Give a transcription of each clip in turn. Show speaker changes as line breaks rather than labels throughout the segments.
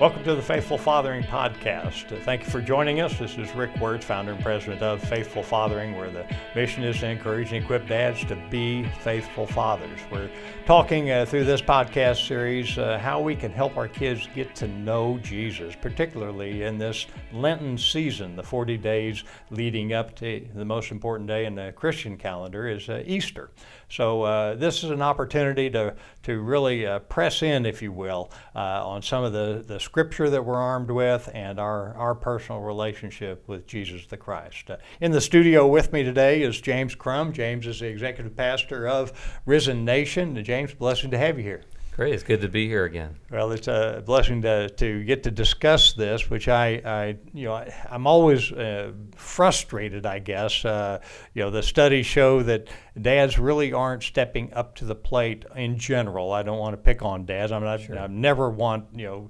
Welcome to the Faithful Fathering Podcast. Thank you for joining us. This is Rick Wertz, founder and president of Faithful Fathering, where the mission is to encourage and equip dads to be faithful fathers. We're talking uh, through this podcast series uh, how we can help our kids get to know Jesus, particularly in this Lenten season, the 40 days leading up to the most important day in the Christian calendar is uh, Easter. So uh, this is an opportunity to, to really uh, press in, if you will, uh, on some of the, the scripture that we're armed with and our, our personal relationship with Jesus the Christ. Uh, in the studio with me today is James Crum. James is the executive pastor of Risen Nation. James, blessing to have you here.
Great, it's good to be here again.
Well, it's a blessing to, to get to discuss this, which I, I you know, I, am always uh, frustrated. I guess uh, you know the studies show that dads really aren't stepping up to the plate in general. I don't want to pick on dads. I mean, I, sure. I never want you know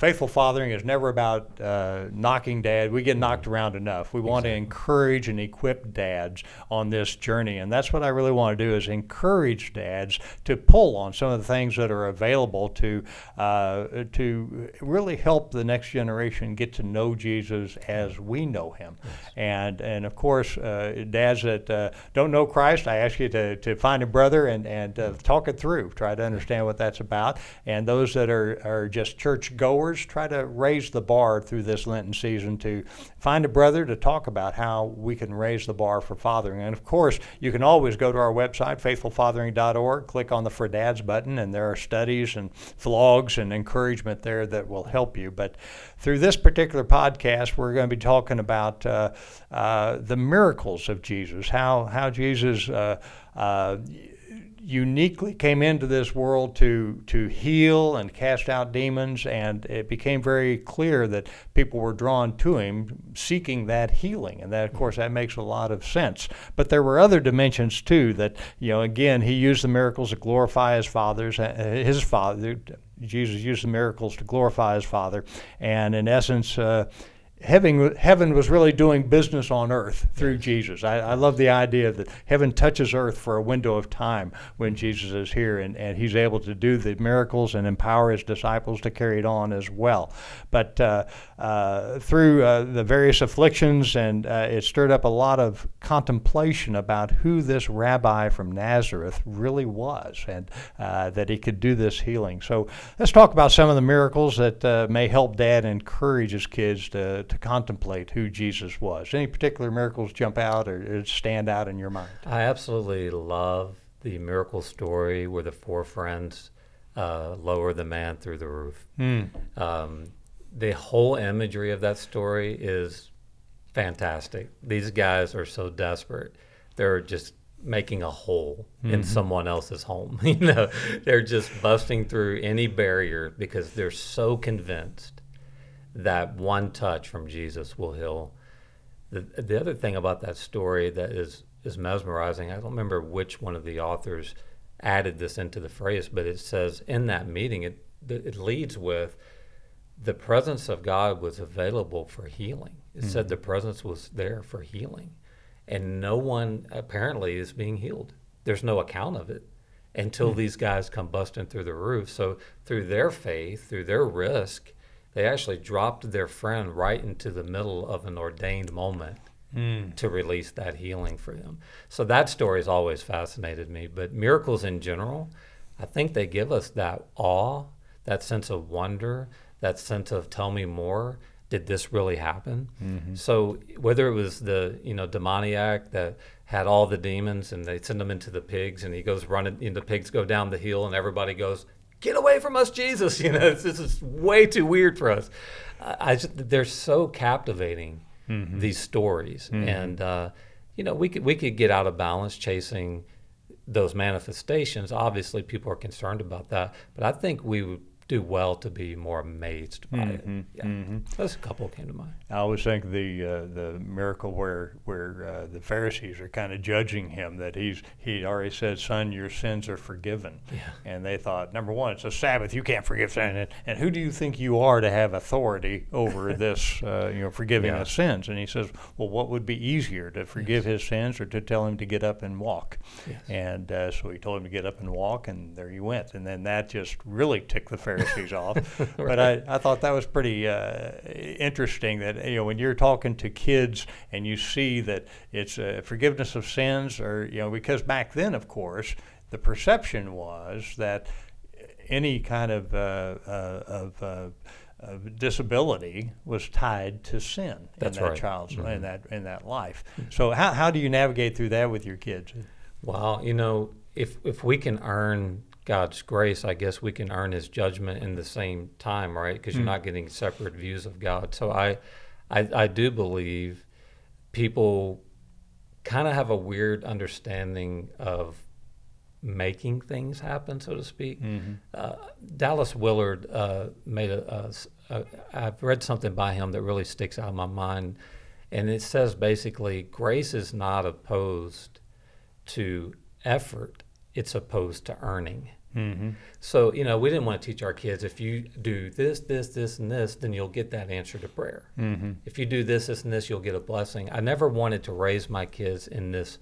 faithful fathering is never about uh, knocking dad. We get knocked around enough. We want to encourage and equip dads on this journey, and that's what I really want to do is encourage dads to pull on some of the things that are available to uh, to really help the next generation get to know Jesus as we know Him. Yes. And and of course, uh, dads that uh, don't know Christ, I ask you to, to find a brother and and uh, talk it through. Try to understand what that's about. And those that are are just church goers try to raise the bar through this Lenten season to find a brother to talk about how we can raise the bar for fathering. And of course, you can always go to our website, faithfulfathering.org, click on the For Dads button, and there are studies and vlogs and encouragement there that will help you. But through this particular podcast, we're going to be talking about uh, uh, the miracles of Jesus, how, how Jesus. Uh, uh uniquely came into this world to to heal and cast out demons and it became very clear that people were drawn to him seeking that healing and that of course that makes a lot of sense. But there were other dimensions too that you know again he used the miracles to glorify his father's uh, his father Jesus used the miracles to glorify his father and in essence uh, heaven, heaven was really doing business on earth through. Jesus. I, I, love the idea that heaven touches earth for a window of time when Jesus is here and, and he's able to do the miracles and empower his disciples to carry it on as well. But uh, uh, through uh, the various afflictions, and uh, it stirred up a lot of contemplation about who this rabbi from Nazareth really was and uh, that he could do this healing. So let's talk about some of the miracles that uh, may help dad encourage his kids to to contemplate who Jesus was. Any particular miracles jump out or stand out in your mind?
I absolutely love the miracle story where the four friends uh, lower the man through the roof. Mm. Um, the whole imagery of that story is fantastic. These guys are so desperate. They're just making a hole mm-hmm. in someone else's home. you know, they're just busting through any barrier because they're so convinced that one touch from Jesus will heal. The, the other thing about that story that is, is mesmerizing, I don't remember which one of the authors added this into the phrase, but it says in that meeting, it, it leads with the presence of God was available for healing. It mm-hmm. said the presence was there for healing. And no one apparently is being healed. There's no account of it until mm-hmm. these guys come busting through the roof. So, through their faith, through their risk, they actually dropped their friend right into the middle of an ordained moment mm. to release that healing for them. So that story has always fascinated me. But miracles in general, I think they give us that awe, that sense of wonder, that sense of tell me more. Did this really happen? Mm-hmm. So whether it was the you know demoniac that had all the demons and they send him into the pigs and he goes running and the pigs go down the hill and everybody goes get away from us, Jesus. You know, this is way too weird for us. I, just, they're so captivating, mm-hmm. these stories. Mm-hmm. And, uh, you know, we could, we could get out of balance chasing those manifestations. Obviously, people are concerned about that. But I think we would do well to be more amazed by mm-hmm, it. Yeah, mm-hmm. those a couple came to mind.
I always think the uh, the miracle where where uh, the Pharisees are kind of judging him that he's he already said, "Son, your sins are forgiven," yeah. and they thought, number one, it's a Sabbath, you can't forgive sin, and, and who do you think you are to have authority over this, uh, you know, forgiving yeah. of sins? And he says, well, what would be easier to forgive yes. his sins or to tell him to get up and walk? Yes. And uh, so he told him to get up and walk, and there he went, and then that just really ticked the Pharisees Pharisees off. But I, I thought that was pretty uh, interesting that you know when you're talking to kids and you see that it's uh, forgiveness of sins, or you know because back then, of course, the perception was that any kind of uh, uh, of uh, disability was tied to sin
That's
in that
right.
child's in
Mhm.
that in that life. So how how do you navigate through that with your kids?
Well, you know, if if we can earn God's grace, I guess we can earn His judgment in the same time, right? Because you're
Mm.
not getting separate views of God. So I, I, I do believe people kind of have a weird understanding of making things happen, so to speak.
Mm-hmm.
Uh, Dallas Willard uh, made a, a a- I've read something by him that really sticks out in my mind, and it says basically, grace is not opposed to effort; it's opposed to earning.
Mm-hmm.
So you know, we didn't want to teach our kids if you do this, this, this, and this, then you'll get that answer to prayer.
Mm-hmm.
If you do this, this, and this, you'll get a blessing. I never wanted to raise my kids in this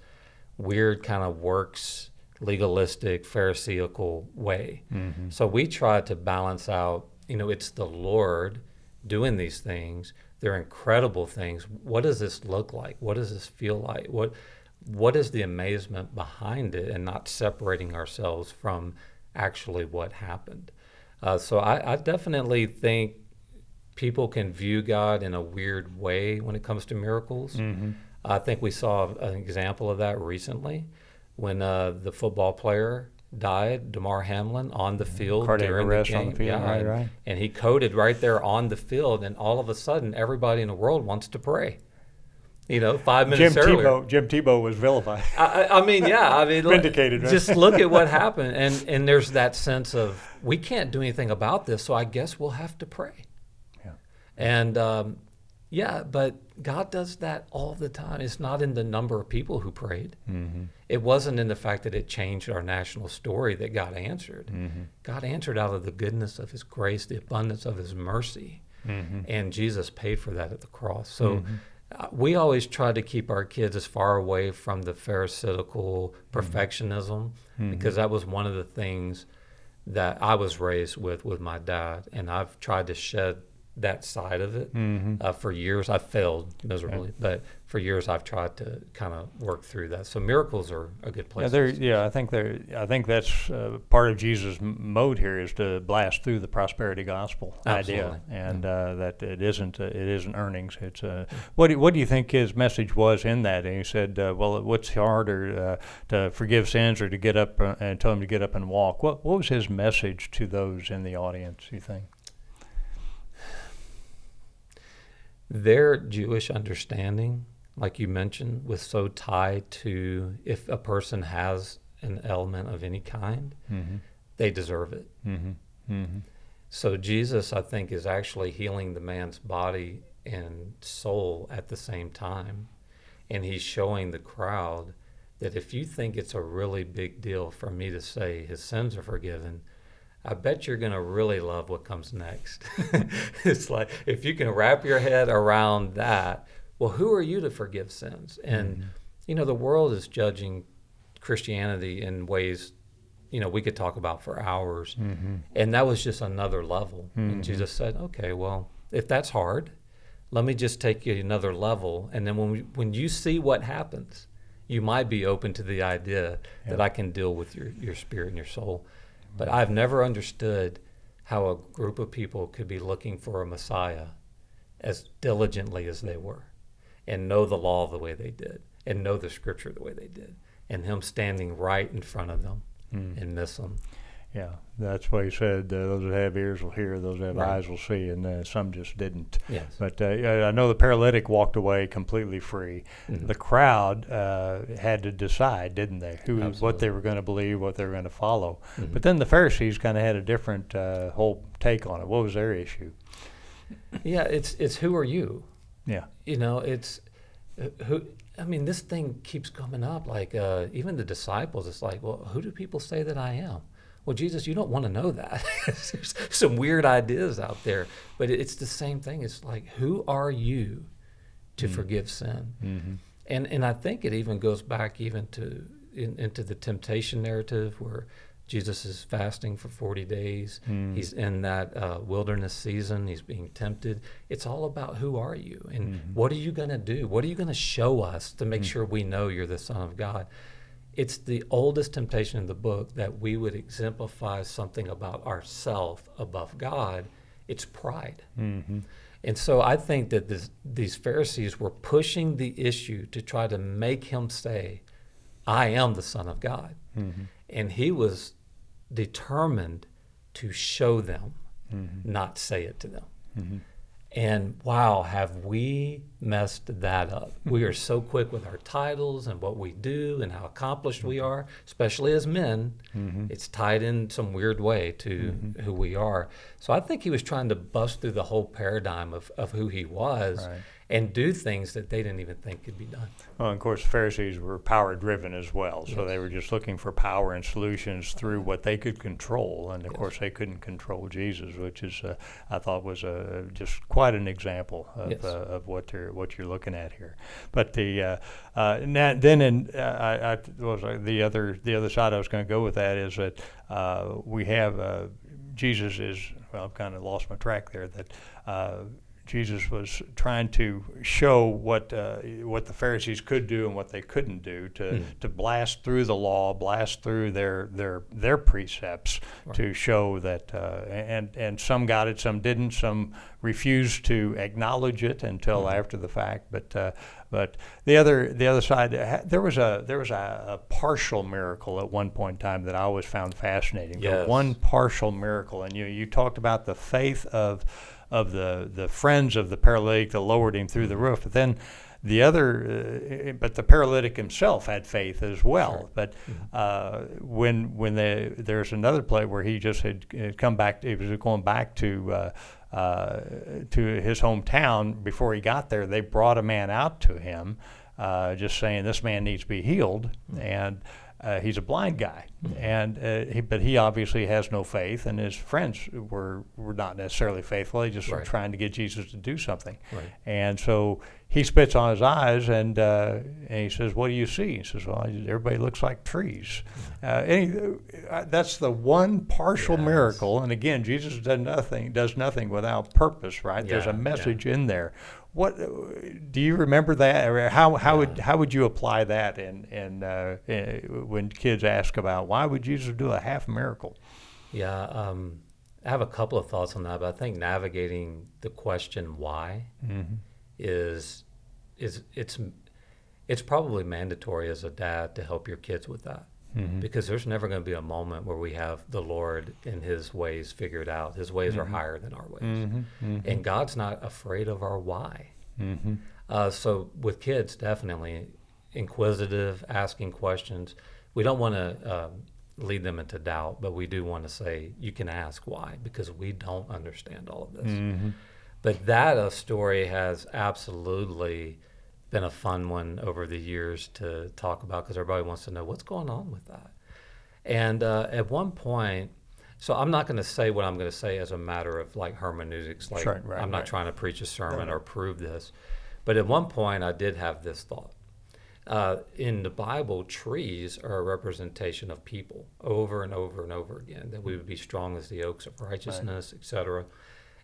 weird kind of works legalistic pharisaical way.
Mm-hmm.
So we try to balance out, you know, it's the Lord doing these things. They're incredible things. What does this look like? What does this feel like? What what is the amazement behind it and not separating ourselves from actually what happened? Uh, so I, I definitely think people can view God in a weird way when it comes to miracles.
Mm-hmm.
I think we saw an example of that recently when uh, the football player died, Damar Hamlin, on the field
Cardiac
during the game.
the field, right, right.
and he coded right there on the field, and all of a sudden, everybody in the world wants to pray. You know, five
Tim
minutes earlier.
Tebow Tim Tebow was vilified.
I, I- I mean, yeah. I mean,
Vindicated, right?
Just look at what happened, and and there's that sense of we can't do anything about this, so I guess we'll have to pray.
Yeah.
And um, yeah, but God does that all the time. It's not in the number of people who prayed.
Mm-hmm.
It wasn't in the fact that it changed our national story that God answered.
Mm-hmm.
God answered out of the goodness of His grace, the abundance of His mercy,
Mm-hmm.
and Jesus paid for that at the cross. So. Uh, we always try to keep our kids as far away from the pharisaical perfectionism because that was one of the things that I was raised with with my dad, and I've tried to shed that side of it
Mm-hmm.
uh, for years. I've failed miserably, but for years I've tried to kind of work through that. So miracles are a good place.
Yeah, Yeah, I think there. I think that's uh, part of Jesus' mode here is to blast through the prosperity gospel idea,
Absolutely.
and uh, that it isn't. Uh, it isn't earnings. It's. Uh, what do, What do you think his message was in that? And he said, uh, "Well, what's harder uh, to forgive sins or to get up and tell him to get up and walk?" What What was his message to those in the audience? You think?
Their Jewish understanding, like you mentioned, was so tied to if a person has an element of any kind,
Mm-hmm.
they deserve it.
Mm-hmm. Mm-hmm.
So Jesus, I think, is actually healing the man's body and soul at the same time. And he's showing the crowd that if you think it's a really big deal for me to say his sins are forgiven, I bet you're going to really love what comes next. it's like if you can wrap your head around that, well, who are you to forgive sins? And, you know, the world is judging Christianity in ways, you know, we could talk about for hours.
Mm-hmm.
And that was just another level.
Mhm.
And Jesus said, okay, well, if that's hard, let me just take you another level. And then when, we, when you see what happens, you might be open to the idea that I can deal with your, your spirit and your soul. But I've never understood how a group of people could be looking for a Messiah as diligently as they were and know the law the way they did and know the scripture the way they did and him standing right in front of them
Mm.
and miss them.
Yeah, that's why he said, uh, "Those that have ears will hear; those that have
Right.
eyes will see." And uh, some just didn't.
Yes.
But uh, I know the paralytic walked away completely free.
Mhm.
The crowd uh, had to decide, didn't they, who what they were going to believe, what they were going to follow.
Mhm.
But then the Pharisees kind of had a different uh, whole take on it. What was their issue?
Yeah, it's it's who are you?
Yeah.
You know, it's uh, who. I mean, this thing keeps coming up. Like uh, even the disciples, it's like, well, who do people say that I am? Well, Jesus, you don't want to know that. There's some weird ideas out there, but it's the same thing. It's like, who are you to forgive sin?
Mm-hmm.
And and I think it even goes back even to in, into the temptation narrative where Jesus is fasting for 40 days.
Mm.
He's in that uh, wilderness season. He's being tempted. It's all about who are you and
Mhm.
what are you going to do? What are you going to show us to make
Mm.
sure we know you're the Son of God? It's the oldest temptation in the book that we would exemplify something about ourself above God. It's pride.
Mhm.
And so I think that this, these Pharisees were pushing the issue to try to make him say, I am the Son of God.
Mhm.
And he was determined to show them,
Mhm.
not say it to them. And wow, have we messed that up? we are so quick with our titles and what we do and how accomplished we are, especially as men.
Mhm.
It's tied in some weird way to who we are. So I think he was trying to bust through the whole paradigm of, of who he was
Right.
And do things that they didn't even think could be done.
Well, of course, Pharisees were power driven as well, so they were just looking for power and solutions through what they could control, and of
Yes.
course, they couldn't control Jesus, which is, uh, I thought, was uh, just quite an example of,
Yes.
uh, of what you're what you're looking at here. But the uh, uh, then in uh, I, I was uh, the other the other side I was going to go with that is that uh, we have uh, Jesus is well, I've kind of lost my track there that. Jesus was trying to show what uh, what the Pharisees could do and what they couldn't do to,
Hmm.
to blast through the law, blast through their their their precepts to show that uh, and and some got it, some didn't, some refused to acknowledge it until
Hmm.
after the fact. But uh, but the other the other side, there was a there was a, a partial miracle at one point in time that I always found fascinating.
Yes.
one partial miracle, and you you talked about the faith of of the the friends of the paralytic that lowered him through the roof, but then the other, uh, but the paralytic himself had faith as well.
Sure.
But uh, when when they, there's another play where he just had come back, he was going back to. Uh, uh, to his hometown before he got there, they brought a man out to him, uh, just saying this man needs to be healed, and uh, he's a blind guy, and uh, he, but he obviously has no faith, and his friends were were not necessarily faithful. They just were trying to get Jesus to do something,
Right.
and so he spits on his eyes, and uh, and he says, "What do you see?" He says, "Well, everybody looks like trees." Uh, and he, uh, that's the one partial
Yes.
miracle, and again, Jesus does nothing does nothing without purpose, right? There's
Yeah,
a
yeah.
message in there. What do you remember that, or how how would how would you apply that in in uh, eh, when kids ask about why would Jesus do a half miracle?
Yeah, um, I have a couple of thoughts on that, but I think navigating the question why
Mm-hmm.
is is it's it's probably mandatory as a dad to help your kids with that
Mhm.
because there's never going to be a moment where we have the Lord and His ways figured out. His ways are higher than our ways,
Mm-hmm.
and God's not afraid of our why.
Mm-hmm.
Uh, so with kids, definitely inquisitive, asking questions. We don't want to um, lead them into doubt, but we do want to say you can ask why because we don't understand all of this.
Mm-hmm.
But that uh, story has absolutely been a fun one over the years to talk about because everybody wants to know what's going on with that. And uh, at one point, so I'm not going to say what I'm going to say as a matter of like hermeneutics. Like
Sure, right,
I'm not
right.
trying to preach a sermon
No, no.
or prove this, but at one point I did have this thought. Uh, in the Bible, trees are a representation of people over and over and over again. That we would be strong as the oaks of righteousness, etc.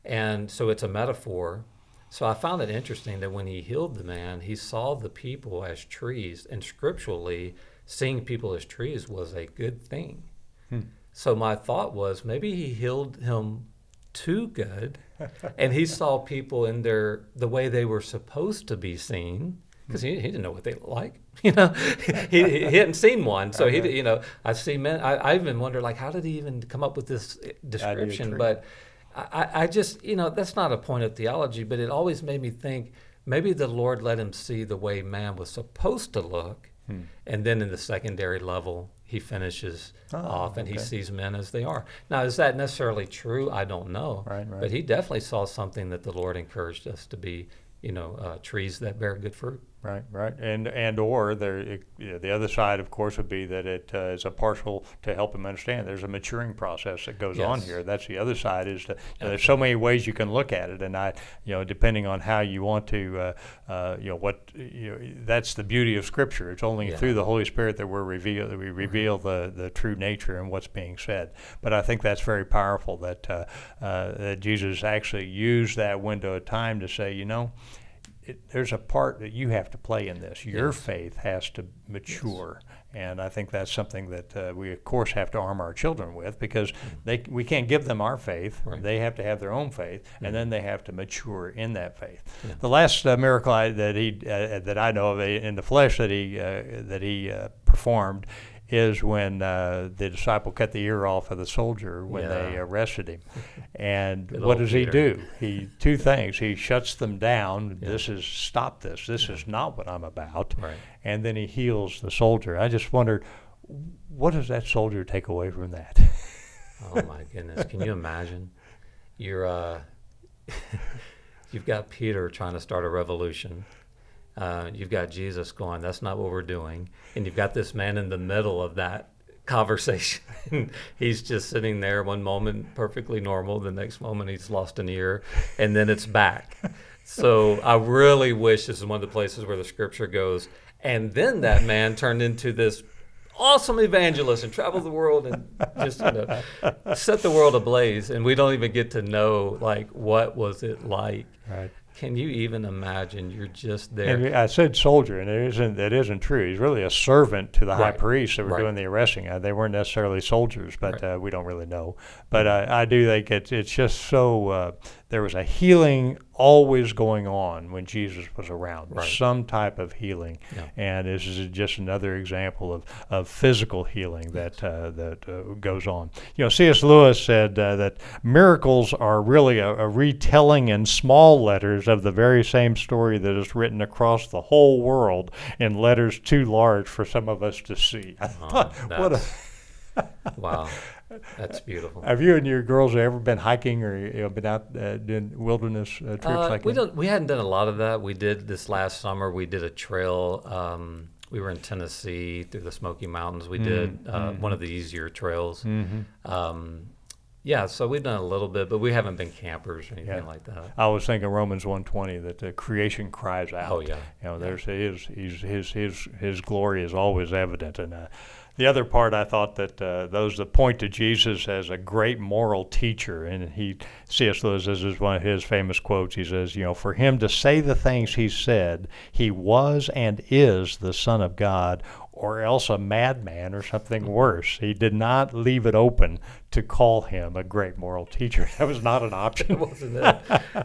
And so it's a metaphor. So I found it interesting that when he healed the man, he saw the people as trees, and scripturally, seeing people as trees was a good thing.
Hmm.
So my thought was maybe he healed him too good, and he saw people in their the way they were supposed to be seen because he, he didn't know what they looked like. You know, he, he hadn't seen one, so he you know I see men. I, I even wonder like how did he even come up with this description? But I, I just you know that's not a point of theology, but it always made me think maybe the Lord let him see the way man was supposed to look,
Hmm.
and then in the secondary level he finishes
Oh,
off and he sees men as they are. Now is that necessarily true? I don't know.
Right, right.
But he definitely saw something that the Lord encouraged us to be, you know, uh, trees that bear good fruit.
Right, right, and and or there, it, you know, the other side, of course, would be that it uh, is a partial to help him understand. There's a maturing process that goes on here. That's the other side. Is to, know, there's so many ways you can look at it, and I, you know, depending on how you want to, uh, uh, you know, what you know, that's the beauty of Scripture. It's only
Yeah.
through the Holy Spirit that we're reveal that we reveal the the true nature and what's being said. But I think that's very powerful that uh, uh, that Jesus actually used that window of time to say, you know it, there's a part that you have to play in this. Your
Yes.
faith has to mature, and I think that's something that uh, we, of course, have to arm our children with because they we can't give them our faith.
Right.
They have to have their own faith, and then they have to mature in that faith.
Yeah.
The last uh, miracle I, that he uh, that I know of uh, in the flesh that he uh, that he uh, performed is when uh, the disciple cut the ear off of the soldier when they arrested him. And
Good
what does he do? He two things. He shuts them down.
Yeah.
This is stop this. This is not what I'm about.
Right.
And then he heals the soldier. I just wondered, what does that soldier take away from that?
Oh my goodness! Can you imagine? You're uh, you've got Peter trying to start a revolution. Uh, you've got Jesus going, "That's not what we're doing," and you've got this man in the middle of that conversation. he's just sitting there one moment perfectly normal, the next moment he's lost an ear, and then it's back. So I really wish this is one of the places where the scripture goes, and then that man turned into this awesome evangelist and traveled the world and just you know, set the world ablaze. And we don't even get to know like what was it like.
right.
Can you even imagine? You're just there.
And I said soldier, and it isn't. That isn't true. He's really a servant to the high
Right.
priests that were
Right.
doing the arresting. Uh, they weren't necessarily soldiers, but
Right.
uh, we don't really know. But uh, I do think it's it's just so. Uh, there was a healing always going on when Jesus was around.
Right.
Some type of healing,
Yeah.
and this is just another example of, of physical healing that uh, that uh, goes on. You know, C.S. Lewis said uh, that miracles are really a, a retelling in small letters of the very same story that is written across the whole world in letters too large for some of us to see.
Oh,
what a,
wow, that's beautiful.
have you and your girls ever been hiking or you know, been out uh, doing wilderness uh, trips
Uh,
like
we
that?
don't. We hadn't done a lot of that. We did this last summer. We did a trail. Um, we were in Tennessee through the Smoky Mountains. We did uh, one of the easier trails.
Mm-hmm.
Um, yeah, so we've done a little bit, but we haven't been campers or anything
Yeah.
like that.
I was thinking Romans 120 that the creation cries out.
Oh, yeah.
You know, there's his his his his his glory is always evident, and uh, the other part I thought that uh, those that point to Jesus as a great moral teacher, and he C.S. Lewis this is one of his famous quotes. He says, you know, for him to say the things he said, he was and is the Son of God. Or else a madman or something worse. He did not leave it open to call him a great moral teacher. That was not an option.
Wasn't it?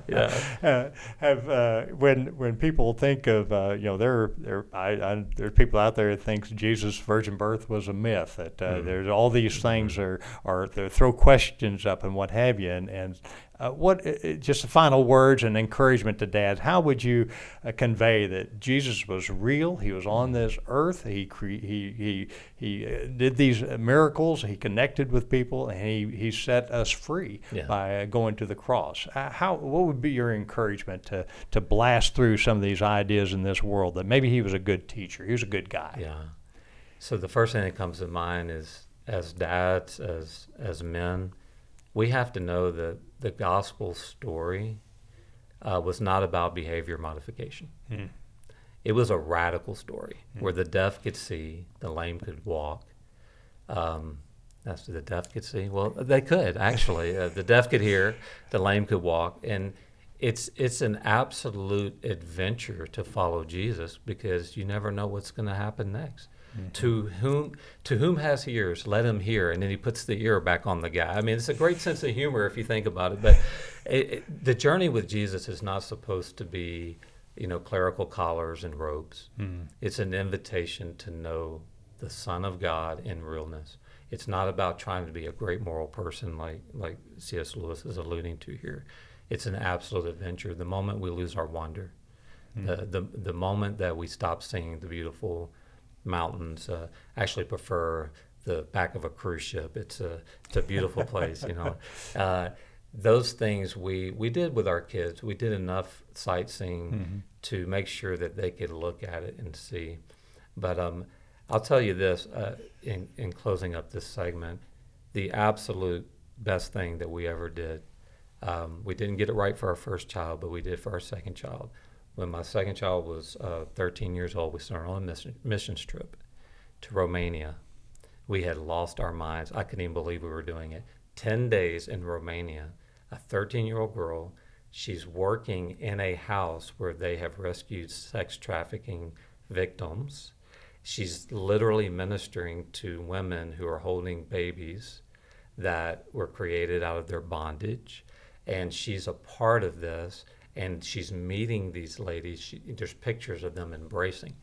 Yeah.
uh, have uh, when when people think of uh, you know there there I, I there's people out there that thinks Jesus' virgin birth was a myth that uh,
Mhm.
there's all these things are are they throw questions up and what have you and and uh, what uh, just the final words and encouragement to dads how would you uh, convey that Jesus was real he was on this earth he cre- he he he uh, did these miracles he connected with people and he he set us free
Yeah.
by uh, going to the cross. Uh, how what would be your encouragement to to blast through some of these ideas in this world that maybe he was a good teacher, he was a good guy.
Yeah. So the first thing that comes to mind is as dads, as as men, we have to know that the gospel story uh, was not about behavior modification.
Hmm.
It was a radical story where the deaf could see, the lame could walk. Um, that's the deaf could see. Well, they could actually. Uh, the deaf could hear, the lame could walk, and it's it's an absolute adventure to follow Jesus because you never know what's going to happen next. To whom to whom has ears, let him hear, and then he puts the ear back on the guy. I mean, it's a great sense of humor if you think about it. But it, it, the journey with Jesus is not supposed to be, you know, clerical collars and robes. It's an invitation to know the Son of God in realness. It's not about trying to be a great moral person like like C.S. Lewis is alluding to here. It's an absolute adventure. The moment we lose our wonder, the, the the moment that we stop seeing the beautiful mountains, uh, actually prefer the back of a cruise ship. It's a it's a beautiful place, you know. Uh, those things we we did with our kids. We did enough sightseeing to make sure that they could look at it and see. But um, I'll tell you this uh, in in closing up this segment, the absolute best thing that we ever did. Um, we didn't get it right for our first child, but we did for our second child. When my second child was uh, 13 years old, we started on a mission, missions trip to Romania. We had lost our minds. I couldn't even believe we were doing it. 10 days in Romania, a 13 year old girl, she's working in a house where they have rescued sex trafficking victims. She's literally ministering to women who are holding babies that were created out of their bondage. And she's a part of this, and she's meeting these ladies. She, there's pictures of them embracing.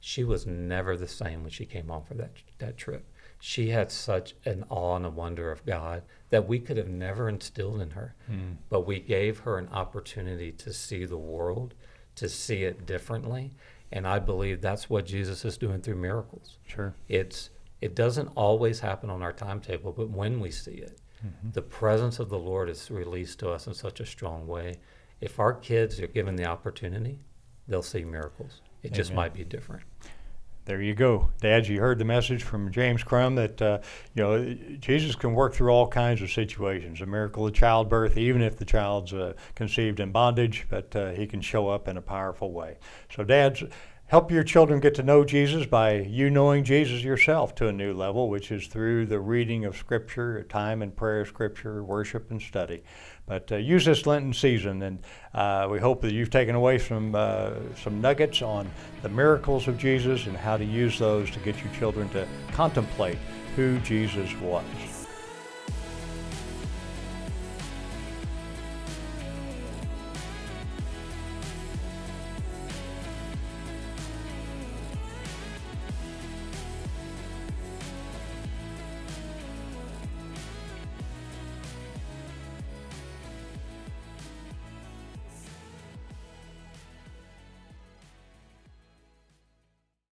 She was never the same when she came home for that, that trip. She had such an awe and a wonder of God that we could have never instilled in her.
Mm.
But we gave her an opportunity to see the world, to see it differently. And I believe that's what Jesus is doing through miracles.
Sure.
It's it doesn't always happen on our timetable, but when we see it,
Mm-hmm.
the presence of the Lord is released to us in such a strong way. If our kids are given the opportunity, they'll see miracles. It just might be different.
There you go, Dads. You heard the message from James Crum that uh, you know Jesus can work through all kinds of situations. A miracle of childbirth, even if the child's uh, conceived in bondage, but uh, He can show up in a powerful way. So, Dads, help your children get to know Jesus by you knowing Jesus yourself to a new level, which is through the reading of Scripture, time in prayer, Scripture, worship, and study. But uh, use this Lenten season, and uh, we hope that you've taken away some uh, some nuggets on the miracles of Jesus and how to use those to get your children to contemplate who Jesus was.